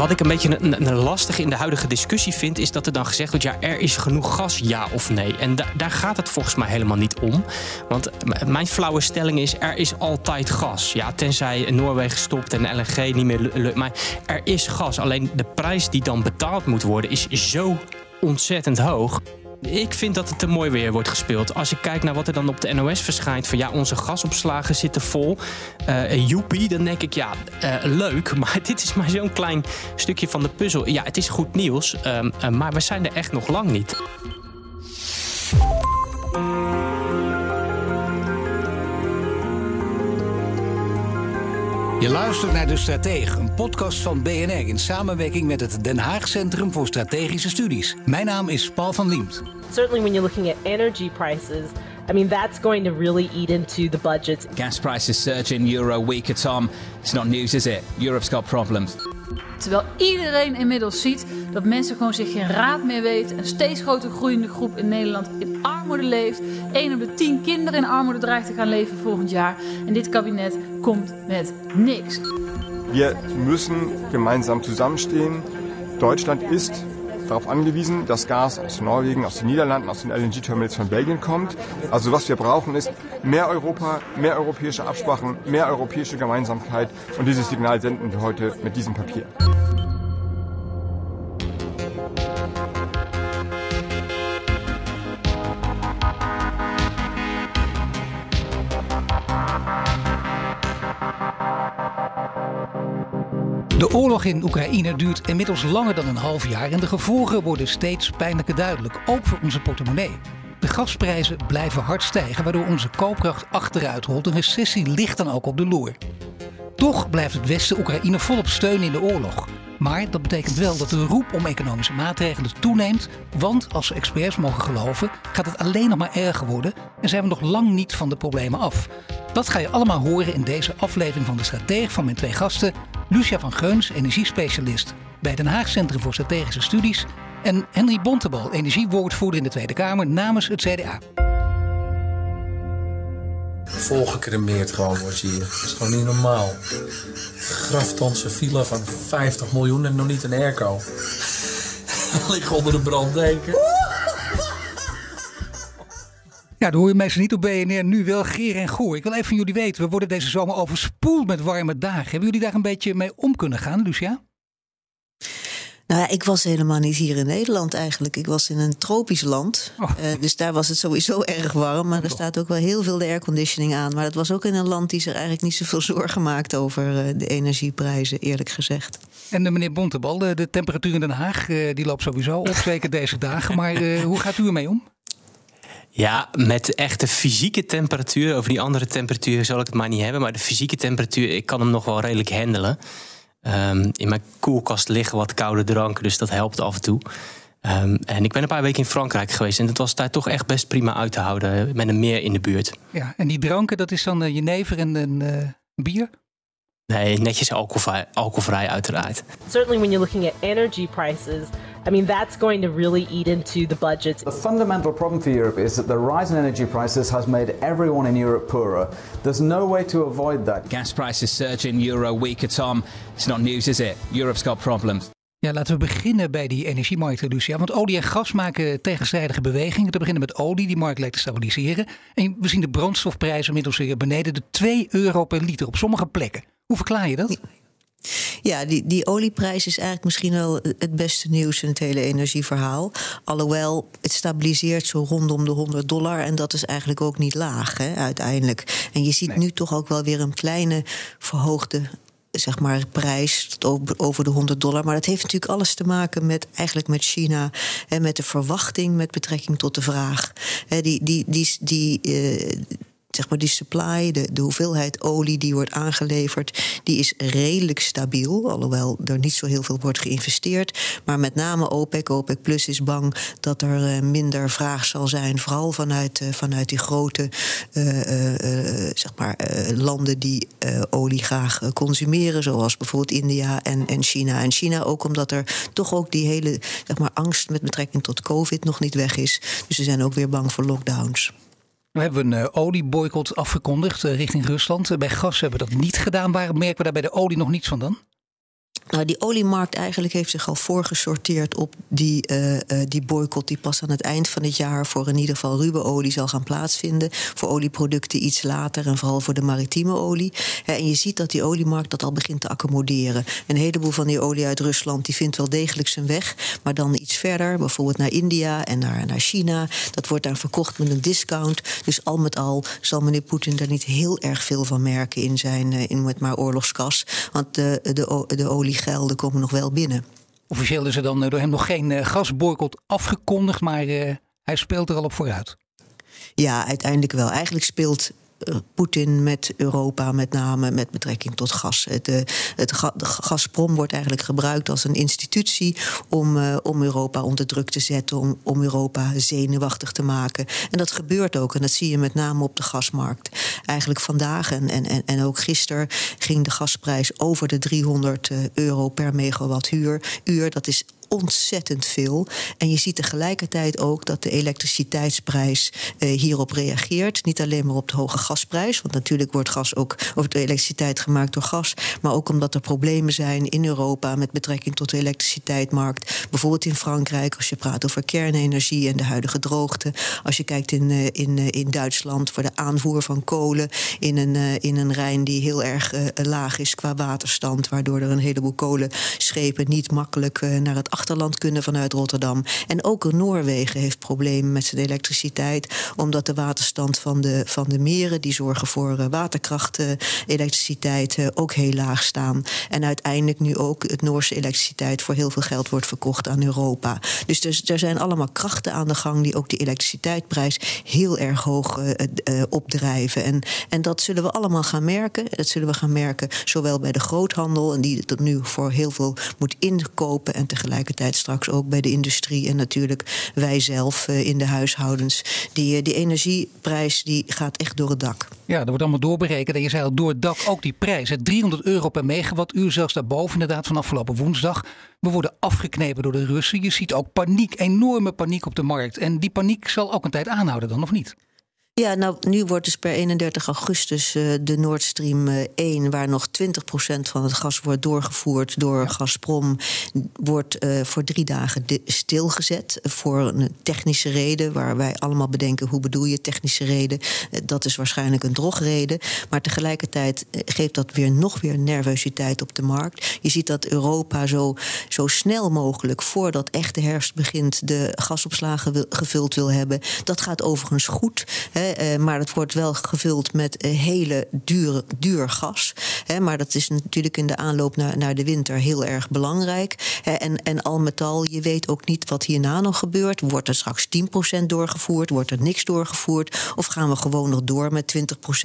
Wat ik een beetje een, een lastig in de huidige discussie vind, is dat er dan gezegd wordt: ja, er is genoeg gas, ja of nee. En da daar gaat het volgens mij helemaal niet om. Want mijn flauwe stelling is: er is altijd gas. Ja, tenzij Noorwegen stopt en LNG niet meer lukt. Maar er is gas. Alleen de prijs die dan betaald moet worden, is zo ontzettend hoog. Ik vind dat het te mooi weer wordt gespeeld. Als ik kijk naar wat er dan op de NOS verschijnt... van ja, onze gasopslagen zitten vol. Uh, joepie, dan denk ik, ja, uh, leuk. Maar dit is maar zo'n klein stukje van de puzzel. Ja, het is goed nieuws, uh, maar we zijn er echt nog lang niet. Je luistert naar De Stratege, een podcast van BNR in samenwerking met het Den Haag Centrum voor Strategische Studies. Mijn naam is Paul van Liemt. Certainly when you're looking at energy prices, I mean that's going to really eat into the budget. Gas prices surge in euro week at Tom. It's not news, is it? Europe's got problems. Terwijl iedereen inmiddels ziet dat mensen gewoon zich geen raad meer weten. Een steeds groter groeiende groep in Nederland in armoede leeft. 1 op de 10 kinderen in armoede dreigt te gaan leven volgend jaar. En dit kabinet komt met niks. Wir müssen gemeinsam zusammenstehen. Deutschland ist darauf angewiesen, dass Gas aus Norwegen, aus den Niederlanden, aus den LNG-Terminals von Belgien kommt. Also was wir brauchen ist mehr Europa, mehr europäische Absprachen, mehr europäische Gemeinsamkeit. Und dieses Signal senden wir heute mit diesem Papier. De oorlog in Oekraïne duurt inmiddels langer dan een half jaar en de gevolgen worden steeds pijnlijker duidelijk, ook voor onze portemonnee. De gasprijzen blijven hard stijgen, waardoor onze koopkracht achteruit rolt. Een recessie ligt dan ook op de loer. Toch blijft het Westen Oekraïne volop steunen in de oorlog. Maar dat betekent wel dat de roep om economische maatregelen toeneemt. Want als experts mogen geloven, gaat het alleen nog maar erger worden en zijn we nog lang niet van de problemen af. Dat ga je allemaal horen in deze aflevering van de Stratege van mijn twee gasten. Lucia van Geuns, energiespecialist bij Den Haag Centrum voor Strategische Studies. En Henry Bontebal, energiewoordvoerder in de Tweede Kamer namens het CDA. Volgecremeerd gewoon wordt hier. Dat is gewoon niet normaal. Graftonse villa van 50 miljoen en nog niet een airco. Lig onder de branddeken. Ja, dat hoor je meestal niet op BNR. Nu wel Geer en Goor. Ik wil even van jullie weten. We worden deze zomer overspoeld met warme dagen. Hebben jullie daar een beetje mee om kunnen gaan, Lucia? Nou ja, ik was helemaal niet hier in Nederland eigenlijk. Ik was in een tropisch land. Oh. Uh, dus daar was het sowieso erg warm. Maar er staat ook wel heel veel de airconditioning aan. Maar dat was ook in een land die zich eigenlijk niet zoveel zorgen maakt over uh, de energieprijzen, eerlijk gezegd. En uh, meneer Bontebal, de, de, temperatuur in Den Haag die loopt sowieso op, zeker deze dagen. Maar hoe gaat u ermee om? Ja, met echte fysieke temperatuur. Over die andere temperatuur zal ik het maar niet hebben. Maar de fysieke temperatuur, ik kan hem nog wel redelijk handelen. Um, in mijn koelkast liggen wat koude dranken, dus dat helpt af en toe. Um, en ik ben een paar weken in Frankrijk geweest en het was daar toch echt best prima uit te houden met een meer in de buurt. Ja, en die dranken, dat is dan uh, jenever en een uh, bier? Nee, netjes alcoholvrij, alcoholvrij uiteraard. Certainly when you're looking at energy prices, I mean that's going to really eat into the budget. The fundamental problem for Europe is that the rise in energy prices has made everyone in Europe poorer. There's no way to avoid that. Gas prices surge in euro week at Tom. It's not news, is it? Europe's got problems. Ja, laten we beginnen bij die energiemarkten, Lucia. Want olie en gas maken tegenstrijdige bewegingen. Te beginnen met olie, die markt lijkt te stabiliseren. En we zien de brandstofprijzen inmiddels weer beneden de 2 euro per liter op sommige plekken. Hoe verklaar je dat? Ja, die, die olieprijs is eigenlijk misschien wel het beste nieuws in het hele energieverhaal. Alhoewel, het stabiliseert zo rondom de 100 dollar. En dat is eigenlijk ook niet laag, hè, uiteindelijk. En je ziet nee. nu toch ook wel weer een kleine verhoogde zeg maar, prijs over de 100 dollar. Maar dat heeft natuurlijk alles te maken met eigenlijk met China en met de verwachting met betrekking tot de vraag. die die, die, die, uh, zeg maar die supply, de, de hoeveelheid olie die wordt aangeleverd, die is redelijk stabiel. Alhoewel er niet zo heel veel wordt geïnvesteerd. Maar met name OPEC, OPEC Plus is bang dat er uh, minder vraag zal zijn. Vooral vanuit, uh, vanuit die grote uh, zeg maar, landen die olie graag consumeren. Zoals bijvoorbeeld India en, en China. En China ook omdat er toch ook die hele zeg maar, angst met betrekking tot COVID nog niet weg is. Dus ze zijn ook weer bang voor lockdowns. We hebben een uh, olieboycott afgekondigd uh, richting Rusland. Uh, bij gas hebben we dat niet gedaan. Waarom merken we daar bij de olie nog niets van dan? Nou, die oliemarkt eigenlijk heeft zich al voorgesorteerd op die, uh, uh, die boycott die pas aan het eind van het jaar voor in ieder geval ruwe olie zal gaan plaatsvinden. Voor olieproducten iets later en vooral voor de maritieme olie. En je ziet dat die oliemarkt dat al begint te accommoderen. Een heleboel van die olie uit Rusland die vindt wel degelijk zijn weg, maar dan iets verder, bijvoorbeeld naar India en naar, naar China. Dat wordt daar verkocht met een discount. Dus al met al zal meneer Poetin daar niet heel erg veel van merken in zijn uh, in met maar oorlogskas. Want de, de, de olie gelden komen nog wel binnen. Officieel is er dan door hem nog geen uh, gasboycott afgekondigd, maar uh, hij speelt er al op vooruit. Ja, uiteindelijk wel. Eigenlijk speelt Poetin met Europa, met name met betrekking tot gas. Het, uh, het de Gazprom wordt eigenlijk gebruikt als een institutie om, uh, om Europa onder druk te zetten, om, om Europa zenuwachtig te maken. En dat gebeurt ook, en dat zie je met name op de gasmarkt. Eigenlijk vandaag en, en, en ook gisteren ging de gasprijs over de 300 euro per megawattuur. Uur, dat is ontzettend veel. En je ziet tegelijkertijd ook dat de elektriciteitsprijs uh, hierop reageert. Niet alleen maar op de hoge gasprijs, want natuurlijk wordt gas ook of de elektriciteit gemaakt door gas, maar ook omdat er problemen zijn in Europa met betrekking tot de elektriciteitsmarkt. Bijvoorbeeld in Frankrijk, als je praat over kernenergie en de huidige droogte. Als je kijkt in, uh, in, uh, in Duitsland voor de aanvoer van kolen in een, in een Rijn die heel erg laag is qua waterstand, waardoor er een heleboel kolenschepen niet makkelijk naar het achterland kunnen vanuit Rotterdam. En ook Noorwegen heeft problemen met zijn elektriciteit, omdat de waterstand van de, van de meren, die zorgen voor uh, waterkrachtelektriciteit, uh, ook heel laag staan. En uiteindelijk nu ook het Noorse elektriciteit voor heel veel geld wordt verkocht aan Europa. Dus er, er zijn allemaal krachten aan de gang die ook de elektriciteitsprijs heel erg hoog opdrijven. En, en dat zullen we allemaal gaan merken. Dat zullen we gaan merken zowel bij de groothandel, en die tot nu voor heel veel moet inkopen en tegelijkertijd tegelijkertijd straks ook bij de industrie en natuurlijk wij zelf uh, in de huishoudens. Die, uh, die energieprijs die gaat echt door het dak. Ja, dat wordt allemaal doorberekend. En je zei al, door het dak ook die prijs. Hè? 300 euro per megawattuur, zelfs daarboven inderdaad van afgelopen woensdag. We worden afgeknepen door de Russen. Je ziet ook paniek, enorme paniek op de markt. En die paniek zal ook een tijd aanhouden dan, of niet? Ja, nou, nu wordt dus per 31 augustus uh, de Nord Stream uh, 1, waar nog 20% van het gas wordt doorgevoerd door Gazprom, wordt uh, voor drie dagen stilgezet. Voor een technische reden, waar wij allemaal bedenken: hoe bedoel je technische reden? dat is waarschijnlijk een drogreden. Maar tegelijkertijd geeft dat weer nog weer nervositeit op de markt. Je ziet dat Europa zo, zo snel mogelijk, voordat echt de herfst begint, de gasopslagen wil, gevuld wil hebben. Dat gaat overigens goed. Hè. Uh, maar het wordt wel gevuld met uh, hele dure, duur gas. Hè, maar dat is natuurlijk in de aanloop naar, naar de winter heel erg belangrijk. Hè, en, en al met al, je weet ook niet wat hierna nog gebeurt. Wordt er straks 10% doorgevoerd? Wordt er niks doorgevoerd? Of gaan we gewoon nog door met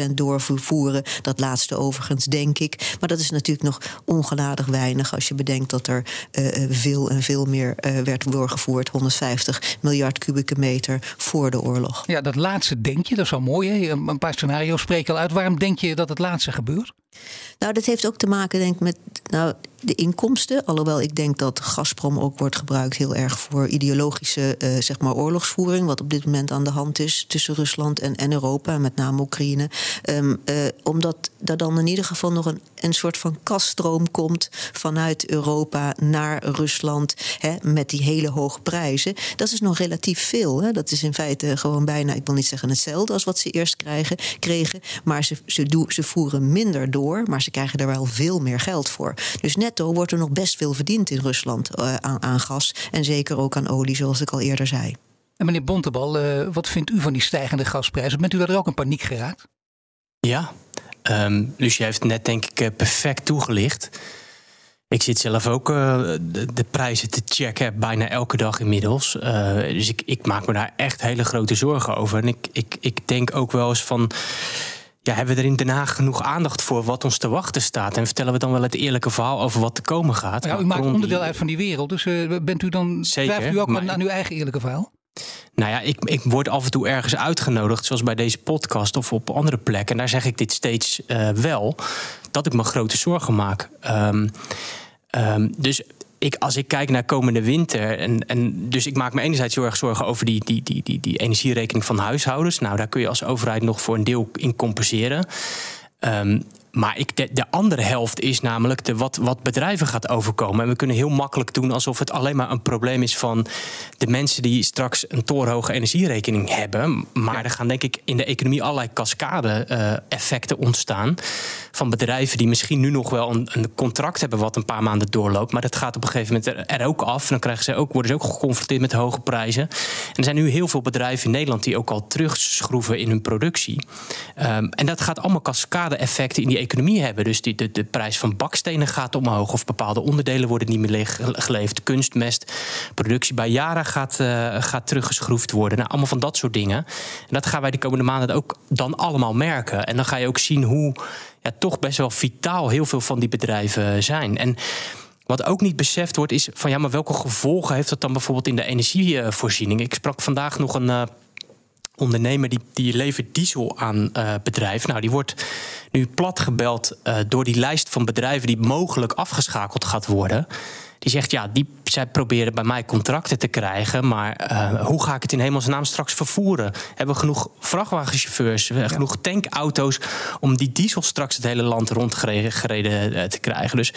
20% doorvoeren? Dat laatste overigens, denk ik. Maar dat is natuurlijk nog ongeladig weinig als je bedenkt dat er uh, veel en veel meer werd doorgevoerd. 150 miljard kubieke meter voor de oorlog. Ja, dat laatste denk je dat is wel mooi. Hè? Een paar scenario's spreken al uit. Waarom denk je dat het laatste gebeurt? Nou, dat heeft ook te maken, denk ik, met nou, de inkomsten. Alhoewel ik denk dat Gazprom ook wordt gebruikt heel erg voor ideologische uh, zeg maar oorlogsvoering. Wat op dit moment aan de hand is tussen Rusland en, en Europa, met name Oekraïne. Um, uh, omdat er dan in ieder geval nog een, een soort van kaststroom komt vanuit Europa naar Rusland. Hè, met die hele hoge prijzen. Dat is nog relatief veel. Hè. Dat is in feite gewoon bijna, ik wil niet zeggen hetzelfde als wat ze eerst krijgen, kregen. Maar ze, ze, ze voeren minder door, maar ze krijgen er wel veel meer geld voor. Dus netto wordt er nog best veel verdiend in Rusland uh, aan, aan, gas. En zeker ook aan olie, zoals ik al eerder zei. En meneer Bontebal, uh, wat vindt u van die stijgende gasprijzen? Bent u daar ook in paniek geraakt? Ja, um, Lucie heeft net denk ik perfect toegelicht. Ik zit zelf ook uh, de, de, prijzen te checken, bijna elke dag inmiddels. Uh, dus ik, ik, maak me daar echt hele grote zorgen over. En ik, ik, ik denk ook wel eens van. Ja, hebben we er in Den Haag genoeg aandacht voor wat ons te wachten staat? En vertellen we dan wel het eerlijke verhaal over wat te komen gaat? Ja, u maakt onderdeel uit van die wereld. Dus uh, bent u dan. Zeker, u ook maar... aan uw eigen eerlijke verhaal? Nou ja, ik, ik word af en toe ergens uitgenodigd, zoals bij deze podcast of op andere plekken. En daar zeg ik dit steeds uh, wel, dat ik me grote zorgen maak. Um, um, dus ik, als ik kijk naar komende winter. En, en dus ik maak me enerzijds heel erg zorgen over die, die, die, die, die energierekening van huishoudens. Nou, daar kun je als overheid nog voor een deel in compenseren. Um, maar ik, de, de, andere helft is namelijk de, wat, wat bedrijven gaat overkomen. En we kunnen heel makkelijk doen alsof het alleen maar een probleem is van de mensen die straks een torenhoge energierekening hebben. Maar er gaan denk ik in de economie allerlei cascade-effecten uh, ontstaan. Van bedrijven die misschien nu nog wel een, een, contract hebben wat een paar maanden doorloopt. Maar dat gaat op een gegeven moment er, ook af. En dan krijgen ze ook, worden ze ook geconfronteerd met hoge prijzen. En er zijn nu heel veel bedrijven in Nederland die ook al terugschroeven in hun productie. Um, en dat gaat allemaal cascade-effecten in die economie hebben. Dus die, de, prijs van bakstenen gaat omhoog of bepaalde onderdelen worden niet meer geleverd. Kunstmest, productie bij Yara gaat, uh, gaat teruggeschroefd worden. Nou, allemaal van dat soort dingen. En dat gaan wij de komende maanden ook dan allemaal merken. En dan ga je ook zien hoe ja, toch best wel vitaal heel veel van die bedrijven zijn. En wat ook niet beseft wordt, is van ja, maar welke gevolgen heeft dat dan bijvoorbeeld in de energievoorziening? Ik sprak vandaag nog een. Uh, ondernemer die, die levert diesel aan uh, bedrijven. Nou, die wordt nu platgebeld uh, door die lijst van bedrijven die mogelijk afgeschakeld gaat worden. Die zegt, ja, die, zij proberen bij mij contracten te krijgen... maar uh, hoe ga ik het in hemelsnaam straks vervoeren? Hebben we genoeg vrachtwagenchauffeurs, ja. genoeg tankauto's... om die diesel straks het hele land rondgereden te krijgen? Dus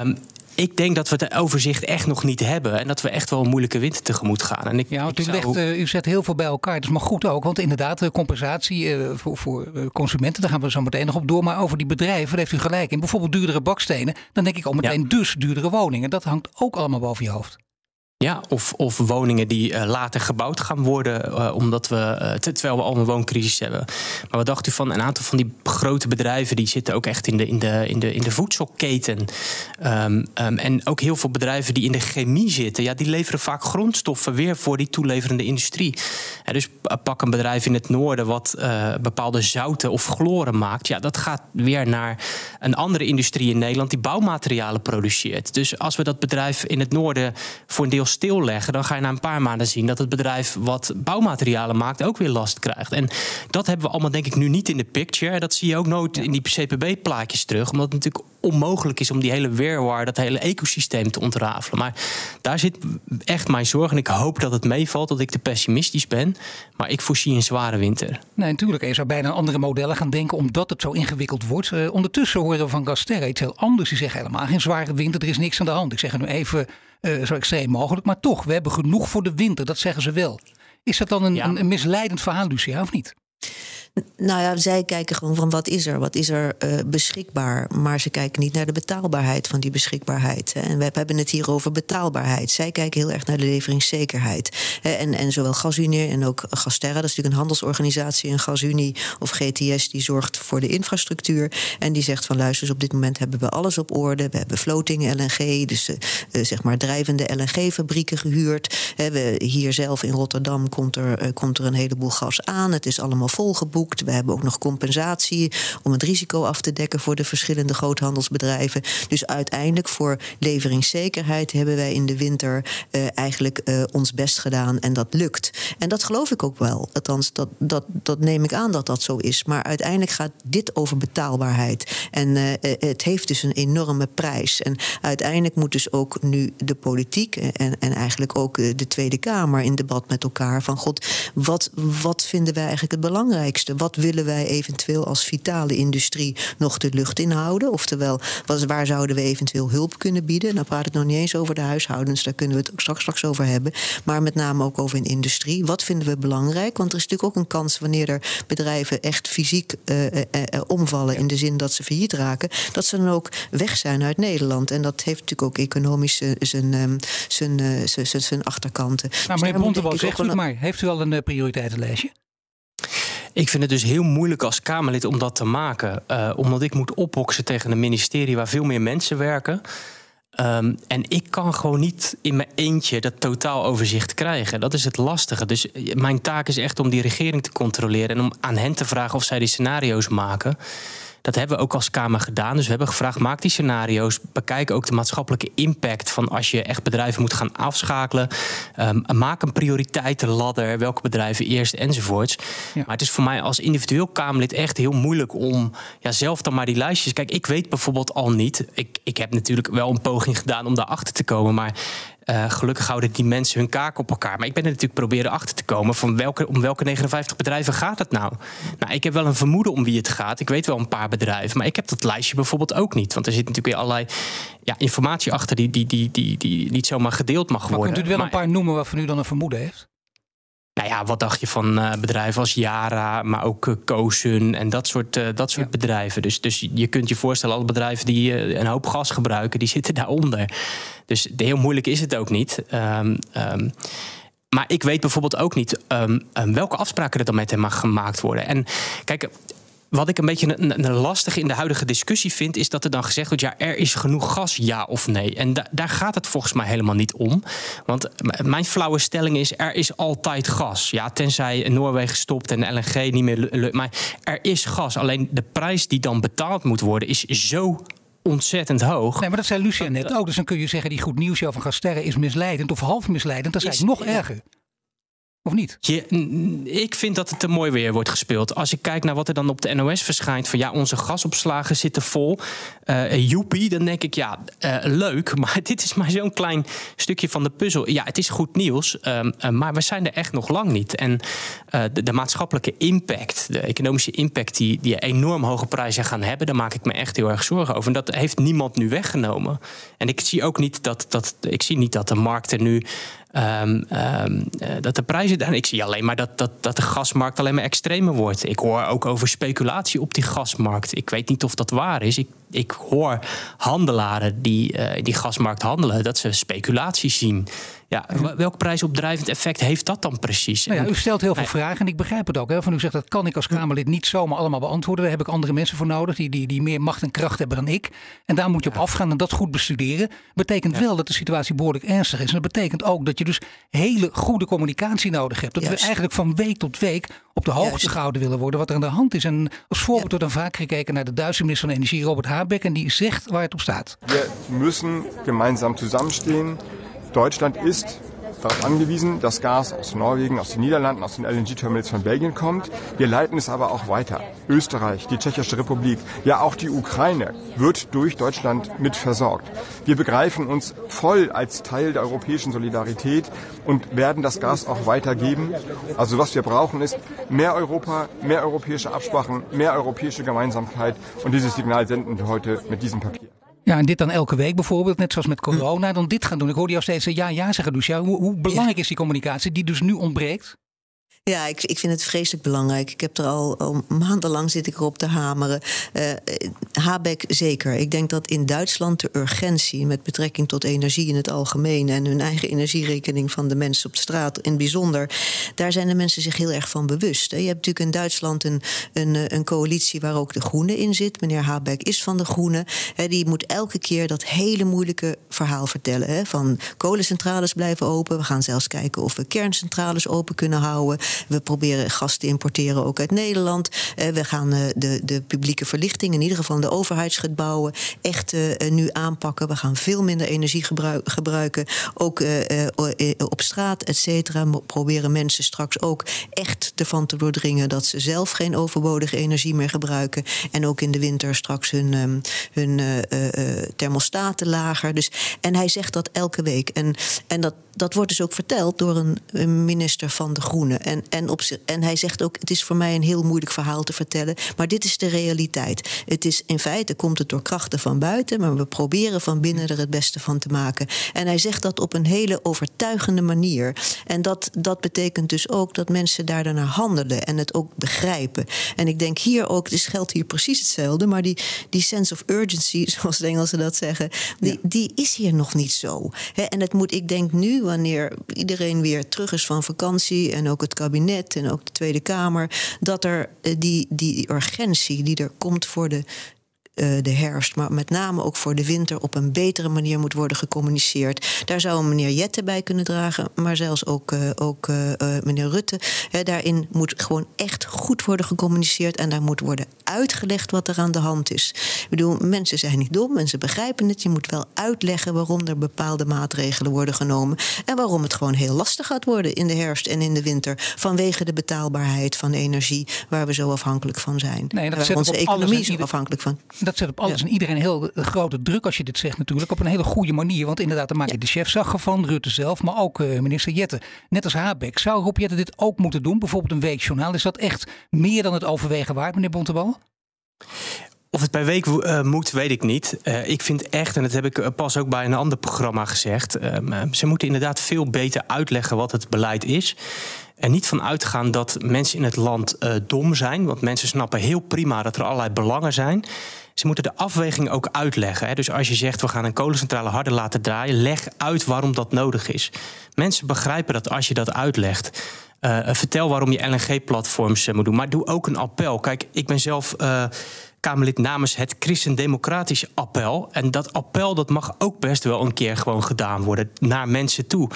um, ik denk dat we het overzicht echt nog niet hebben. En dat we echt wel een moeilijke winter tegemoet gaan. En ik, ja, want u, legt, uh, u zet heel veel bij elkaar. Dat is maar goed ook. Want inderdaad, de compensatie uh, voor, voor consumenten, daar gaan we zo meteen nog op door. Maar over die bedrijven, daar heeft u gelijk in. Bijvoorbeeld duurdere bakstenen. Dan denk ik al meteen ja. dus duurdere woningen. Dat hangt ook allemaal boven je hoofd. Ja, of, of woningen die uh, later gebouwd gaan worden, uh, omdat we, uh, terwijl we al een wooncrisis hebben. Maar wat dacht u van een aantal van die grote bedrijven, die zitten ook echt in de, in de, in de, in de voedselketen. Um, um, en ook heel veel bedrijven die in de chemie zitten, ja, die leveren vaak grondstoffen weer voor die toeleverende industrie. Ja, dus pak een bedrijf in het noorden wat bepaalde zouten of chloren maakt, ja, dat gaat weer naar een andere industrie in Nederland die bouwmaterialen produceert. Dus als we dat bedrijf in het noorden voor een deel stilleggen, dan ga je na een paar maanden zien dat het bedrijf wat bouwmaterialen maakt ook weer last krijgt. En dat hebben we allemaal denk ik nu niet in de picture. Dat zie je ook nooit in die CPB-plaatjes terug, omdat het natuurlijk onmogelijk is om die hele weerwaar, dat hele ecosysteem te ontrafelen. Maar daar zit echt mijn zorg en ik hoop dat het meevalt, dat ik te pessimistisch ben. Maar ik voorzie een zware winter. Nee, natuurlijk. Je zou bijna andere modellen gaan denken, omdat het zo ingewikkeld wordt. Uh, ondertussen horen we van Gasterra iets heel anders. Die zeggen helemaal geen zware winter, er is niks aan de hand. Ik zeg nu even uh, zo extreem mogelijk. Maar toch, we hebben genoeg voor de winter, dat zeggen ze wel. Is dat dan een, ja. een, een misleidend verhaal, Lucia, of niet? Nou ja, zij kijken gewoon van wat is er, wat is er uh, beschikbaar. Maar ze kijken niet naar de betaalbaarheid van die beschikbaarheid. En we hebben het hier over betaalbaarheid. Zij kijken heel erg naar de leveringszekerheid. En, en zowel Gasunie en ook Gasterra, dat is natuurlijk een handelsorganisatie. En Gasunie of GTS die zorgt voor de infrastructuur. En die zegt van luister, op dit moment hebben we alles op orde. We hebben floating LNG, dus zeg maar drijvende LNG-fabrieken gehuurd. We, hier zelf in Rotterdam komt er, komt er een heleboel gas aan. Het is allemaal volgeboekt. We hebben ook nog compensatie om het risico af te dekken voor de verschillende groothandelsbedrijven. Dus uiteindelijk voor leveringszekerheid hebben wij in de winter uh, eigenlijk uh, ons best gedaan en dat lukt. En dat geloof ik ook wel. Althans, dat, dat, dat neem ik aan dat dat zo is. Maar uiteindelijk gaat dit over betaalbaarheid. En uh, het heeft dus een enorme prijs. En uiteindelijk moet dus ook nu de politiek en, en eigenlijk ook de Tweede Kamer in debat met elkaar van God, wat, wat vinden wij eigenlijk het belangrijkste? Wat willen wij eventueel als vitale industrie nog de lucht inhouden? Oftewel, waar zouden we eventueel hulp kunnen bieden? Nou praat ik nog niet eens over de huishoudens, daar kunnen we het ook straks, straks over hebben. Maar met name ook over een industrie. Wat vinden we belangrijk? Want er is natuurlijk ook een kans wanneer er bedrijven echt fysiek uh, uh, uh, omvallen, in de zin dat ze failliet raken, dat ze dan ook weg zijn uit Nederland. En dat heeft natuurlijk ook economisch zijn, um, zijn, zijn, zijn achterkanten. Nou, meneer dus Bontebal, zegt u maar. Heeft u al een prioriteitenlijstje? Ik vind het dus heel moeilijk als Kamerlid om dat te maken. Uh, omdat ik moet opboksen tegen een ministerie waar veel meer mensen werken. Ehm, en ik kan gewoon niet in mijn eentje dat totaaloverzicht krijgen. Dat is het lastige. Dus mijn taak is echt om die regering te controleren en om aan hen te vragen of zij die scenario's maken. Dat hebben we ook als Kamer gedaan. Dus we hebben gevraagd: maak die scenario's. Bekijk ook de maatschappelijke impact van als je echt bedrijven moet gaan afschakelen. Um, maak een prioriteitenladder. Welke bedrijven eerst enzovoorts. Maar het is voor mij als individueel Kamerlid echt heel moeilijk om ja, zelf dan maar die lijstjes. Kijk, ik weet bijvoorbeeld al niet. Ik, ik heb natuurlijk wel een poging gedaan om daarachter te komen. Maar uh, gelukkig houden die mensen hun kaak op elkaar. Maar ik ben er natuurlijk proberen achter te komen van welke, om welke 59 bedrijven gaat het nou? Nou, ik heb wel een vermoeden om wie het gaat. Ik weet wel een paar bedrijven, maar ik heb dat lijstje bijvoorbeeld ook niet. Want er zit natuurlijk weer allerlei ja, informatie achter die, die, die, die, die niet zomaar gedeeld mag worden. Maar kunt u wel een paar noemen waarvan u dan een vermoeden heeft? Nou ja, wat dacht je van uh, bedrijven als Yara, maar ook uh, Kosun en dat soort, uh, dat soort ja. bedrijven. Dus, dus je kunt je voorstellen, alle bedrijven die een hoop gas gebruiken, die zitten daaronder. Dus heel moeilijk is het ook niet. Um, um, maar ik weet bijvoorbeeld ook niet um, welke afspraken er dan met hem mag gemaakt worden. En kijk, wat ik een beetje een, een lastig in de huidige discussie vind, is dat er dan gezegd wordt: ja, er is genoeg gas, ja of nee. En da daar gaat het volgens mij helemaal niet om. Want mijn flauwe stelling is: er is altijd gas. Ja, tenzij Noorwegen stopt en LNG niet meer lukt. Maar er is gas. Alleen de prijs die dan betaald moet worden, is zo ontzettend hoog. Nee, maar dat zei Lucia net ook. Dus dan kun je zeggen: die goed nieuws van Gasterre is misleidend of half misleidend. Dat is, is eigenlijk nog erger. Of niet? Je, ik vind dat het te mooi weer wordt gespeeld. Als ik kijk naar wat er dan op de NOS verschijnt... van ja, onze gasopslagen zitten vol. Uh, joepie, dan denk ik, ja, uh, leuk. Maar dit is maar zo'n klein stukje van de puzzel. Ja, het is goed nieuws, um, uh, maar we zijn er echt nog lang niet. En de, de, maatschappelijke impact, de economische impact... Die, die enorm hoge prijzen gaan hebben... daar maak ik me echt heel erg zorgen over. En dat heeft niemand nu weggenomen. En ik zie ook niet dat, dat, ik zie niet dat de markt er nu... Um, um, dat de prijzen daar. Ik zie alleen maar dat, dat, dat de gasmarkt alleen maar extremer wordt. Ik hoor ook over speculatie op die gasmarkt. Ik weet niet of dat waar is. Ik, ik hoor handelaren die uh, die gasmarkt handelen, dat ze speculatie zien. Ja, welk prijsopdrijvend effect heeft dat dan precies? Nou ja, u stelt heel veel vragen en ik begrijp het ook. Hè, van u zegt dat kan ik als Kamerlid niet zomaar allemaal beantwoorden. Daar heb ik andere mensen voor nodig die, die, die meer macht en kracht hebben dan ik. En daar moet je op afgaan en dat goed bestuderen. Betekent wel dat de situatie behoorlijk ernstig is. En dat betekent ook dat je dus hele goede communicatie nodig hebt. Dat Juist. we eigenlijk van week tot week op de hoogte Juist. gehouden willen worden wat er aan de hand is. En als voorbeeld wordt dan vaak gekeken naar de Duitse minister van Energie, Robert Habeck. En die zegt waar het op staat. We müssen gemeinsam zusammenstehen. Deutschland ist darauf angewiesen, dass Gas aus Norwegen, aus den Niederlanden, aus den LNG-Terminals von Belgien kommt. Wir leiten es aber auch weiter. Österreich, die Tschechische Republik, ja auch die Ukraine wird durch Deutschland mit versorgt. Wir begreifen uns voll als Teil der europäischen Solidarität und werden das Gas auch weitergeben. Also was wir brauchen ist mehr Europa, mehr europäische Absprachen, mehr europäische Gemeinsamkeit und dieses Signal senden wir heute mit diesem Papier. Ja, en dit dan elke week bijvoorbeeld, net zoals met corona, dan dit gaan doen. Ik hoorde jou steeds ja, ja zeggen, Lucia. Hoe, hoe belangrijk is die communicatie die dus nu ontbreekt? Ja, ik, ik vind het vreselijk belangrijk. Ik heb er al, maandenlang zit ik erop te hameren. Uh, Habeck zeker. Ik denk dat in Duitsland de urgentie met betrekking tot energie in het algemeen en hun eigen energierekening van de mensen op de straat in het bijzonder, daar zijn de mensen zich heel erg van bewust. Je hebt natuurlijk in Duitsland een, een, een coalitie waar ook de Groenen in zit. Meneer Habeck is van de Groenen. Die moet elke keer dat hele moeilijke verhaal vertellen. Van kolencentrales blijven open. We gaan zelfs kijken of we kerncentrales open kunnen houden. We proberen gas te importeren ook uit Nederland. Uh, we gaan uh, de, de publieke verlichting, in ieder geval de overheidsgebouwen, echt uh, nu aanpakken. We gaan veel minder energie gebruik, gebruiken. Ook op straat, et cetera. Proberen mensen straks ook echt ervan te doordringen dat ze zelf geen overbodige energie meer gebruiken. En ook in de winter straks hun, um, hun thermostaten lager. Dus, en hij zegt dat elke week. En, en dat, dat wordt dus ook verteld door een, een minister van de Groenen. En, en, op, en hij zegt ook: Het is voor mij een heel moeilijk verhaal te vertellen. Maar dit is de realiteit. Het is in feite komt het door krachten van buiten, maar we proberen van binnen er het beste van te maken. En hij zegt dat op een hele overtuigende manier. En dat, dat betekent dus ook dat mensen daar handelen en het ook begrijpen. En ik denk hier ook, dus geldt hier precies hetzelfde, maar die, die sense of urgency, zoals de Engelsen dat zeggen, die, ja. die is hier nog niet zo. He, en het moet, ik denk nu, wanneer iedereen weer terug is van vakantie en ook het kabinet en ook de Tweede Kamer, dat er die, die urgentie die er komt voor de uh, de herfst, maar met name ook voor de winter op een betere manier moet worden gecommuniceerd. Daar zou meneer Jette bij kunnen dragen, maar zelfs ook, uh, ook uh, meneer Rutte. He, daarin moet gewoon echt goed worden gecommuniceerd en daar moet worden uitgelegd wat er aan de hand is. Ik bedoel, mensen zijn niet dom, mensen begrijpen het. Je moet wel uitleggen waarom er bepaalde maatregelen worden genomen en waarom het gewoon heel lastig gaat worden in de herfst en in de winter vanwege de betaalbaarheid van energie waar we zo afhankelijk van zijn. Nee, dat waar onze economie zo afhankelijk van. Dat zet op alles ja. en iedereen heel grote druk als je dit zegt natuurlijk. Op een hele goede manier. Want inderdaad, daar maak je ja. de chefzagger van, Rutte zelf. Maar ook uh, minister Jette. Net als Habeck. Zou Rob Jette dit ook moeten doen? Bijvoorbeeld een weekjournaal. Is dat echt meer dan het overwegen waard, meneer Bontebal? Of het per week uh, moet, weet ik niet. Uh, ik vind echt, en dat heb ik pas ook bij een ander programma gezegd. ze moeten inderdaad veel beter uitleggen wat het beleid is. En niet van uitgaan dat mensen in het land uh, dom zijn. Want mensen snappen heel prima dat er allerlei belangen zijn. Ze moeten de afweging ook uitleggen. Hè. Dus als je zegt we gaan een kolencentrale harder laten draaien, leg uit waarom dat nodig is. Mensen begrijpen dat als je dat uitlegt. Uh, vertel waarom je LNG-platforms moet doen. Maar doe ook een appel. Kijk, ik ben zelf. Kamerlid namens het Christendemocratisch Appel. En dat appel dat mag ook best wel een keer gewoon gedaan worden naar mensen toe.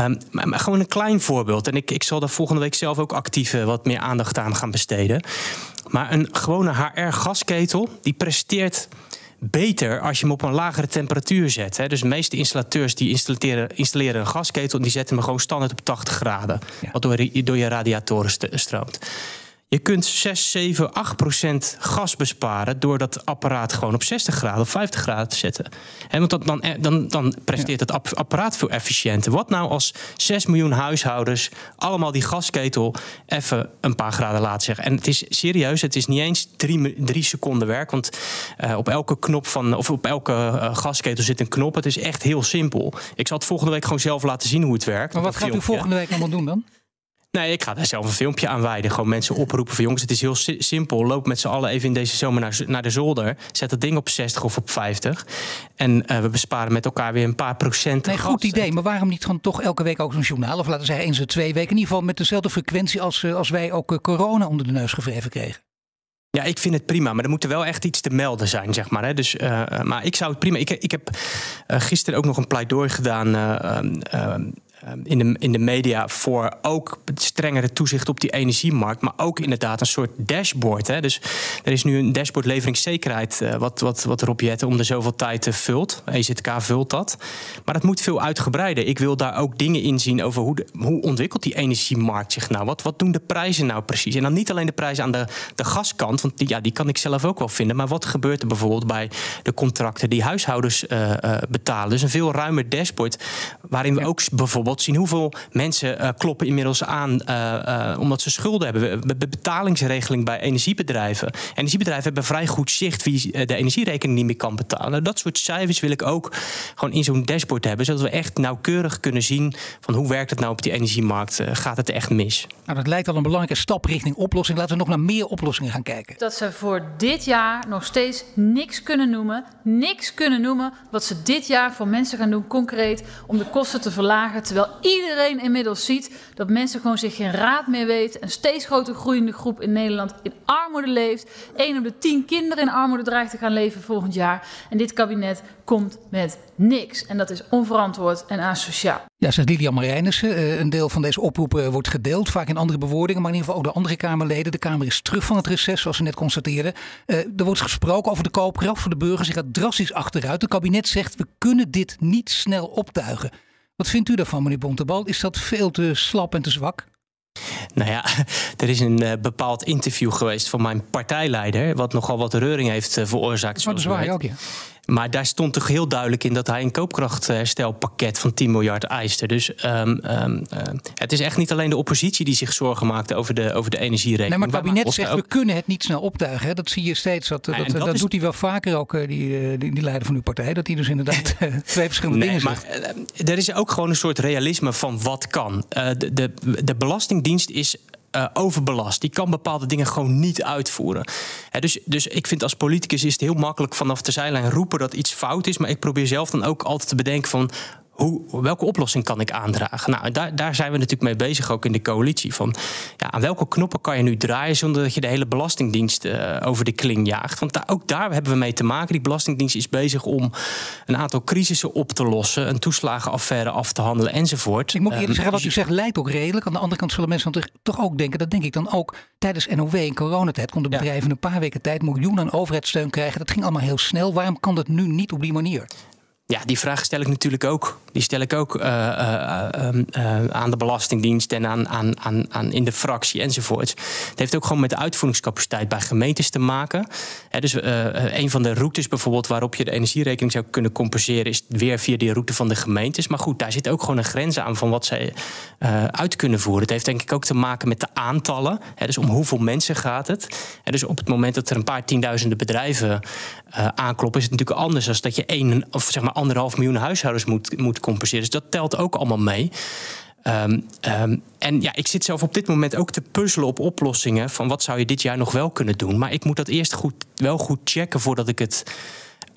Um, maar, maar, gewoon een klein voorbeeld. En ik, ik zal daar volgende week zelf ook actief uh, wat meer aandacht aan gaan besteden. Maar een gewone HR-gasketel, die presteert beter als je hem op een lagere temperatuur zet. Hè. Dus de meeste installateurs die installeren, installeren een gasketel... en die zetten hem gewoon standaard op 80 graden. Ja. Wat door, door je radiatoren stroomt. Je kunt 6, 7, 8 procent gas besparen door dat apparaat gewoon op 60 graden of 50 graden te zetten. En want dat, dan, dan, dan presteert het apparaat veel efficiënter. Wat nou als 6 miljoen huishoudens allemaal die gasketel even een paar graden laten zeggen? En het is serieus, het is niet eens drie, drie seconden werk. Want uh, op elke knop van, of op elke uh, gasketel zit een knop. Het is echt heel simpel. Ik zal het volgende week gewoon zelf laten zien hoe het werkt. Maar wat gaat u volgende week allemaal doen dan? Nee, ik ga daar zelf een filmpje aan wijden. Gewoon mensen oproepen van jongens, het is heel si simpel. Loop met z'n allen even in deze zomer naar, naar de zolder. Zet dat ding op 60 of op 50. En uh, we besparen met elkaar weer een paar procent. Nee, goed idee. Maar waarom niet gewoon toch elke week ook zo'n journaal? Of laten we zeggen eens in twee weken. In ieder geval met dezelfde frequentie als, uh, als wij ook uh, corona onder de neus gewreven kregen. Ja, ik vind het prima, maar er moet er wel echt iets te melden zijn, zeg maar. Hè. Dus, uh, maar ik zou het prima. Ik, ik heb uh, gisteren ook nog een pleidooi gedaan. Uh, in de, in de media voor ook strengere toezicht op die energiemarkt. Maar ook inderdaad een soort dashboard. Hè. Dus er is nu een dashboard leveringszekerheid. Uh, wat, wat, wat Rob Jetten om de zoveel tijd uh, vult. EZK vult dat. Maar dat moet veel uitgebreider. Ik wil daar ook dingen in zien over hoe, de, hoe ontwikkelt die energiemarkt zich nou. Wat, wat doen de prijzen nou precies? En dan niet alleen de prijzen aan de, de gaskant. Want die, ja, die kan ik zelf ook wel vinden. Maar wat gebeurt er bijvoorbeeld bij de contracten die huishoudens uh, betalen? Dus een veel ruimer dashboard. Waarin we ja. ook bijvoorbeeld zien hoeveel mensen uh, kloppen inmiddels aan uh, uh, omdat ze schulden hebben. We hebben betalingsregeling bij energiebedrijven. Energiebedrijven hebben vrij goed zicht wie de energierekening niet meer kan betalen. Dat soort cijfers wil ik ook gewoon in zo'n dashboard hebben, zodat we echt nauwkeurig kunnen zien van hoe werkt het nou op die energiemarkt. gaat het echt mis? Nou, dat lijkt al een belangrijke stap richting oplossing. Laten we nog naar meer oplossingen gaan kijken. Dat ze voor dit jaar nog steeds niks kunnen noemen, niks kunnen noemen wat ze dit jaar voor mensen gaan doen concreet om de kosten te verlagen, terwijl iedereen inmiddels ziet dat mensen gewoon zich geen raad meer weten. Een steeds groter groeiende groep in Nederland in armoede leeft. 1 op de 10 kinderen in armoede dreigt te gaan leven volgend jaar. En dit kabinet komt met niks. En dat is onverantwoord en asociaal. Ja, zegt Lilian Marijnissen. Een deel van deze oproepen wordt gedeeld, vaak in andere bewoordingen, maar in ieder geval ook de andere Kamerleden. De Kamer is terug van het reces, zoals ze net constateerden. Er wordt gesproken over de koopkracht voor de burgers. Die gaat drastisch achteruit. Het kabinet zegt, we kunnen dit niet snel optuigen. Wat vindt u daarvan, meneer Bontebal? Is dat veel te slap en te zwak? Nou ja, er is een uh, bepaald interview geweest van mijn partijleider, wat nogal wat reuring heeft uh, veroorzaakt. Maar dat is waar ook, ja. Maar daar stond toch heel duidelijk in dat hij een koopkrachtherstelpakket van 10 miljard eiste. Dus um, um, uh, het is echt niet alleen de oppositie die zich zorgen maakte over de, over de energierekening. Nee, maar het kabinet zegt ook... we kunnen het niet snel optuigen. Hè? Dat zie je steeds. Dat, dat, dat, dat is... doet hij wel vaker ook, die, die, die, leider van uw partij. Dat hij dus inderdaad twee verschillende nee, dingen zegt. Maar er is ook gewoon een soort realisme van wat kan. Uh, de, de, de Belastingdienst is uh, overbelast. Die kan bepaalde dingen gewoon niet uitvoeren. Dus, dus ik vind als politicus is het heel makkelijk vanaf de zijlijn roepen dat iets fout is. Maar ik probeer zelf dan ook altijd te bedenken van hoe, welke oplossing kan ik aandragen? Nou, daar, daar zijn we natuurlijk mee bezig, ook in de coalitie. Van, ja, aan welke knoppen kan je nu draaien zonder dat je de hele Belastingdienst uh, over de kling jaagt? Want daar, ook daar hebben we mee te maken. Die Belastingdienst is bezig om een aantal crisissen op te lossen, een toeslagenaffaire af te handelen enzovoort. Ik moet eerlijk zeggen, wat u zegt lijkt ook redelijk. Aan de andere kant zullen mensen toch ook denken, dat denk ik dan ook, tijdens NOW in coronatijd konden bedrijven in een paar weken tijd miljoenen aan overheidssteun krijgen. Dat ging allemaal heel snel. Waarom kan dat nu niet op die manier? Ja, die vraag stel ik natuurlijk ook. Die stel ik ook uh, uh, uh, aan de Belastingdienst en aan, aan, aan, aan in de fractie enzovoorts. Het heeft ook gewoon met de uitvoeringscapaciteit bij gemeentes te maken. dus een van de routes bijvoorbeeld waarop je de energierekening zou kunnen compenseren, is weer via die route van de gemeentes. Maar goed, daar zit ook gewoon een grens aan van wat zij uit kunnen voeren. Het heeft denk ik ook te maken met de aantallen. dus om hoeveel mensen gaat het. dus op het moment dat er een paar tienduizenden bedrijven aankloppen, is het natuurlijk anders dan dat je één of zeg maar anderhalf miljoen huishoudens moet, moet compenseren. Dus dat telt ook allemaal mee. Um, um, en ja, ik zit zelf op dit moment ook te puzzelen op oplossingen van wat zou je dit jaar nog wel kunnen doen. Maar ik moet dat eerst goed, wel goed checken voordat ik het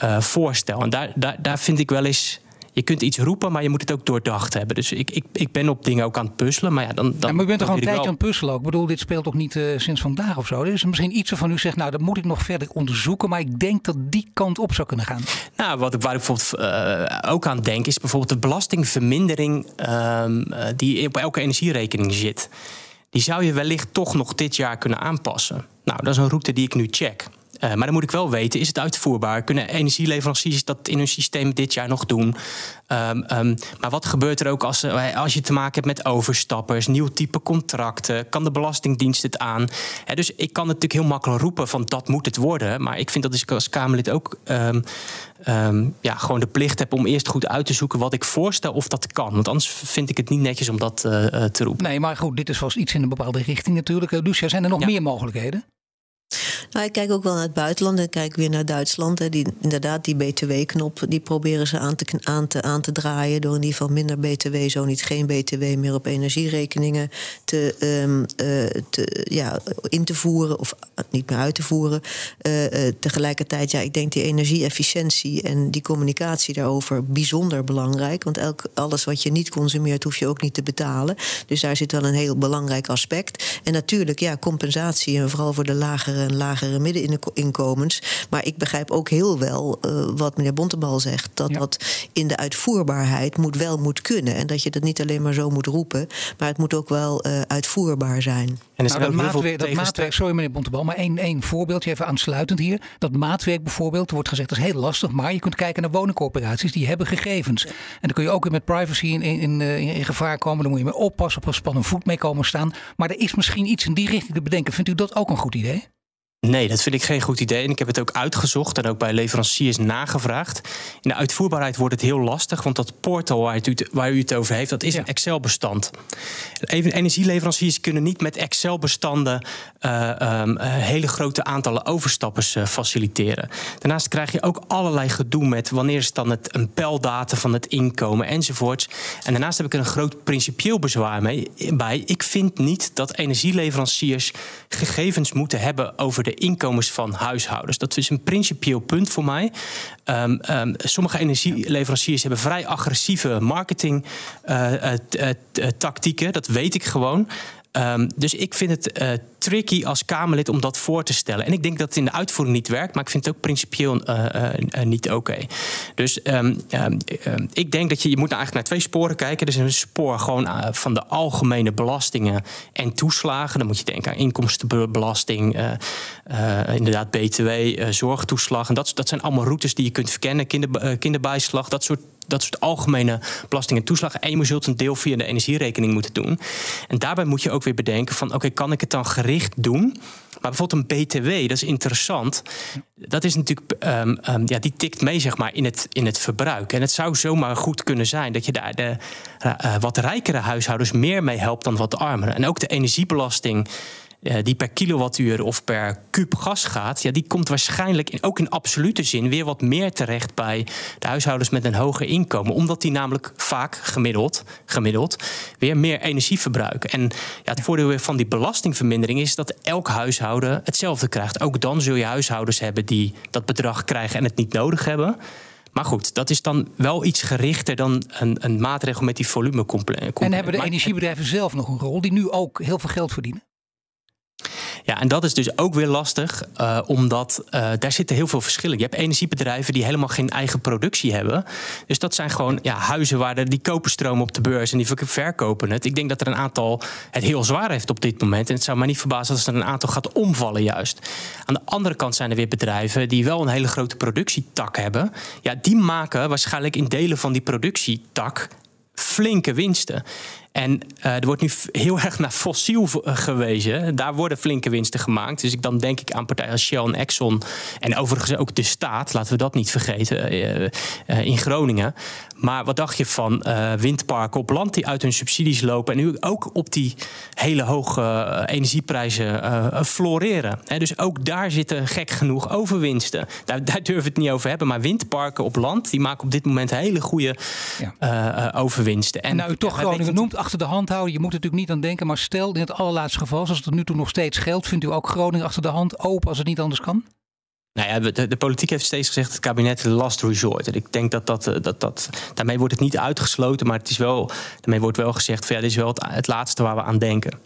uh, voorstel. En daar, daar, daar vind ik wel eens je kunt iets roepen, maar je moet het ook doordacht hebben. Dus ik, ik, ik ben op dingen ook aan het puzzelen. Maar ja, dan, dan ja, maar u bent toch al een tijdje aan het puzzelen ook? Ik bedoel, dit speelt toch niet uh, sinds vandaag of zo? Er is misschien iets waarvan u zegt, nou, dat moet ik nog verder onderzoeken. Maar ik denk dat die kant op zou kunnen gaan. Nou, wat waar ik bijvoorbeeld uh, ook aan denk, is bijvoorbeeld de belastingvermindering uh, die op elke energierekening zit. Die zou je wellicht toch nog dit jaar kunnen aanpassen. Nou, dat is een route die ik nu check. Uh, maar dan moet ik wel weten, is het uitvoerbaar? Kunnen energieleveranciers dat in hun systeem dit jaar nog doen? Um, um, maar wat gebeurt er ook als, eh, als je te maken hebt met overstappers, nieuw type contracten? Kan de Belastingdienst het aan? He, dus ik kan het natuurlijk heel makkelijk roepen van dat moet het worden. Maar ik vind dat ik als Kamerlid ook um, ja, gewoon de plicht heb om eerst goed uit te zoeken wat ik voorstel of dat kan. Want anders vind ik het niet netjes om dat uh, te roepen. Nee, maar goed, dit is vast iets in een bepaalde richting natuurlijk. Lucia, zijn er nog ja. meer mogelijkheden? Nou, ik kijk ook wel naar het buitenland en kijk weer naar Duitsland. Hè. Die, inderdaad, die BTW-knop, die proberen ze aan te, aan, te, aan te draaien... door in ieder geval minder BTW, zo niet geen BTW meer op energierekeningen te, um, uh, te, ja, in te voeren of niet meer uit te voeren. Uh, tegelijkertijd, ja, ik denk die energie-efficiëntie en die communicatie daarover bijzonder belangrijk. Want elk, alles wat je niet consumeert, hoef je ook niet te betalen. Dus daar zit wel een heel belangrijk aspect. En natuurlijk, ja, compensatie en vooral voor de lagere en lagere middeninkomens. Maar ik begrijp ook heel wel uh, wat meneer Bontebal zegt. Dat ja. dat in de uitvoerbaarheid moet wel moet kunnen. En dat je dat niet alleen maar zo moet roepen. Maar het moet ook wel uh, uitvoerbaar zijn. En nou, dat, maatwerk, dat maatwerk, sorry meneer Bontebal, maar één, één voorbeeldje even aansluitend hier. Dat maatwerk bijvoorbeeld, wordt gezegd, dat is heel lastig. Maar je kunt kijken naar woningcorporaties, die hebben gegevens. En dan kun je ook weer met privacy in, in, in, in gevaar komen. Dan moet je mee oppassen, op een spannende voet mee komen staan. Maar er is misschien iets in die richting te bedenken. Vindt u dat ook een goed idee? Nee, dat vind ik geen goed idee. En ik heb het ook uitgezocht en ook bij leveranciers nagevraagd. In de uitvoerbaarheid wordt het heel lastig, want dat portal waar u, waar u het over heeft, dat is ja. een Excel-bestand. Energieleveranciers kunnen niet met Excel-bestanden uh, um, hele grote aantallen overstappers uh, faciliteren. Daarnaast krijg je ook allerlei gedoe met wanneer is dan het een peldata van het inkomen enzovoorts. En daarnaast heb ik er een groot principieel bezwaar mee, bij. Ik vind niet dat energieleveranciers gegevens moeten hebben over de inkomens van huishoudens. Dat is een principieel punt voor mij. Um, um, sommige energieleveranciers hebben vrij agressieve marketingtactieken. Uh, uh, dat weet ik gewoon. Um, dus ik vind het uh, tricky als Kamerlid om dat voor te stellen. En ik denk dat het in de uitvoering niet werkt, maar ik vind het ook principieel uh, uh, niet oké. Dus um, um, ik denk dat je, je moet nou eigenlijk naar twee sporen kijken. Er is een spoor gewoon van de algemene belastingen en toeslagen. Dan moet je denken aan inkomstenbelasting, inderdaad BTW, zorgtoeslag. En dat, dat zijn allemaal routes die je kunt verkennen. Kinder, kinderbijslag, dat soort dat soort algemene belasting en toeslagen. En je zult een deel via de energierekening moeten doen. En daarbij moet je ook weer bedenken van... oké, kan ik het dan gericht doen... Maar bijvoorbeeld een BTW, dat is interessant. Dat is natuurlijk, um, um, ja, die tikt mee zeg maar, in, het, in het verbruik. En het zou zomaar goed kunnen zijn dat je daar de uh, wat rijkere huishoudens meer mee helpt dan wat armere. En ook de energiebelasting die per kilowattuur of per kuub gas gaat, ja, die komt waarschijnlijk in, ook in absolute zin weer wat meer terecht bij de huishoudens met een hoger inkomen. Omdat die namelijk vaak gemiddeld, gemiddeld weer meer energie verbruiken. En ja, het voordeel van die belastingvermindering is dat elk huishouden hetzelfde krijgt. Ook dan zul je huishoudens hebben die dat bedrag krijgen en het niet nodig hebben. Maar goed, dat is dan wel iets gerichter dan een, een maatregel met die volume. En hebben de energiebedrijven zelf nog een rol die nu ook heel veel geld verdienen? Ja, en dat is dus ook weer lastig, uh, omdat uh, daar zitten heel veel verschillen. Je hebt energiebedrijven die helemaal geen eigen productie hebben. Dus dat zijn gewoon ja, huizen waar er, die kopen stroom op de beurs en die verkopen het. Ik denk dat er een aantal het heel zwaar heeft op dit moment. En het zou mij niet verbazen als er een aantal gaat omvallen juist. Aan de andere kant zijn er weer bedrijven die wel een hele grote productietak hebben. Ja, die maken waarschijnlijk in delen van die productietak flinke winsten. En uh, er wordt nu heel erg naar fossiel eh, gewezen. Daar worden flinke winsten gemaakt. Dus ik, dan denk ik aan partijen als Shell en Exxon. En overigens ook de staat, laten we dat niet vergeten, uh, in Groningen. Maar wat dacht je van windparken op land die uit hun subsidies lopen... en nu ook op die hele hoge energieprijzen floreren. dus ook daar zitten gek genoeg overwinsten. Daar, daar durven we het niet over hebben. Maar windparken op land, die maken op dit moment hele goede ja. overwinsten. En, en nou u toch Groningen noemt achter de hand houden. Je moet er natuurlijk niet aan denken. Maar stel in het allerlaatste geval, zoals het nu toe nog steeds geldt, vindt u ook Groningen achter de hand open als het niet anders kan? Nou ja, de, de, politiek heeft steeds gezegd het kabinet last resort. En ik denk dat dat, eh, dat, dat daarmee wordt het niet uitgesloten, maar het is wel, daarmee wordt wel gezegd van ja, dit is wel het, het laatste waar we aan denken.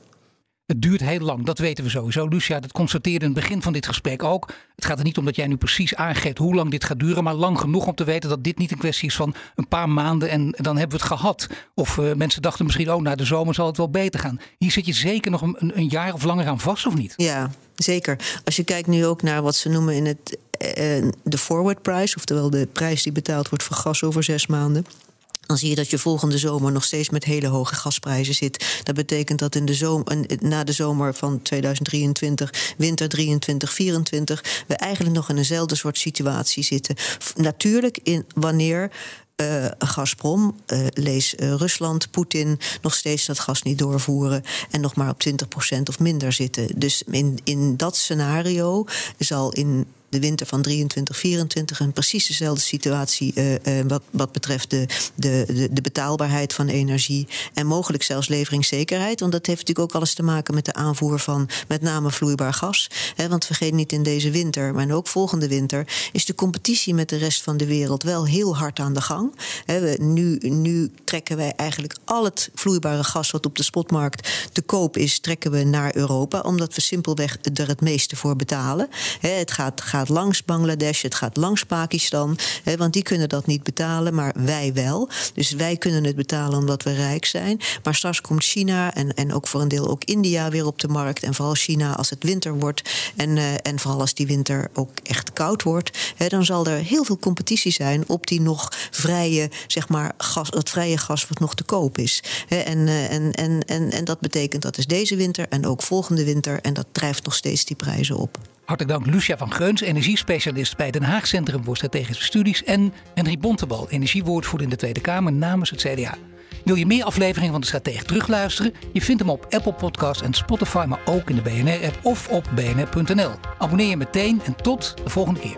Het duurt heel lang, dat weten we sowieso. Lucia, dat constateerde in het begin van dit gesprek ook. Het gaat er niet om dat jij nu precies aangeeft hoe lang dit gaat duren, maar lang genoeg om te weten dat dit niet een kwestie is van een paar maanden en dan hebben we het gehad. Of uh, mensen dachten misschien, oh, na de zomer zal het wel beter gaan. Hier zit je zeker nog een, een jaar of langer aan vast, of niet? Ja, zeker. Als je kijkt nu ook naar wat ze noemen in het uh, de forward price, oftewel de prijs die betaald wordt voor gas over zes maanden dan zie je dat je volgende zomer nog steeds met hele hoge gasprijzen zit. Dat betekent dat in de zomer, na de zomer van 2023, winter 23, 24, we eigenlijk nog in eenzelfde soort situatie zitten. Natuurlijk in wanneer uh, Gazprom, uh, lees uh, Rusland, Poetin, nog steeds dat gas niet doorvoeren en nog maar op 20% of minder zitten. Dus in, in dat scenario zal in de winter van 23, 24 een precies dezelfde situatie uh, uh, wat, wat betreft de, de, de, betaalbaarheid van energie en mogelijk zelfs leveringszekerheid. Want dat heeft natuurlijk ook alles te maken met de aanvoer van met name vloeibaar gas. He, want vergeet niet in deze winter, maar ook volgende winter, is de competitie met de rest van de wereld wel heel hard aan de gang. We, nu, nu trekken wij eigenlijk al het vloeibare gas wat op de spotmarkt te koop is, trekken we naar Europa, omdat we simpelweg er het meeste voor betalen. He, het gaat gaat langs Bangladesh, het gaat langs Pakistan. Hè, want die kunnen dat niet betalen, maar wij wel. Dus wij kunnen het betalen omdat we rijk zijn. Maar straks komt China en, en ook voor een deel ook India weer op de markt. En vooral China als het winter wordt. En, uh, en vooral als die winter ook echt koud wordt. Hè, dan zal er heel veel competitie zijn op die nog vrije, zeg maar, gas, dat vrije gas wat nog te koop is. Hè, en, uh, en, en, en, en dat betekent dat is deze winter en ook volgende winter. En dat drijft nog steeds die prijzen op. Hartelijk dank Lucia van Greuns, energiespecialist bij Den Haag Centrum voor Strategische Studies. En Henry Bontebal, energiewoordvoerder in de Tweede Kamer namens het CDA. Wil je meer afleveringen van de Stratege terugluisteren? Je vindt hem op Apple Podcasts en Spotify, maar ook in de BNR-app of op bnr.nl. Abonneer je meteen en tot de volgende keer.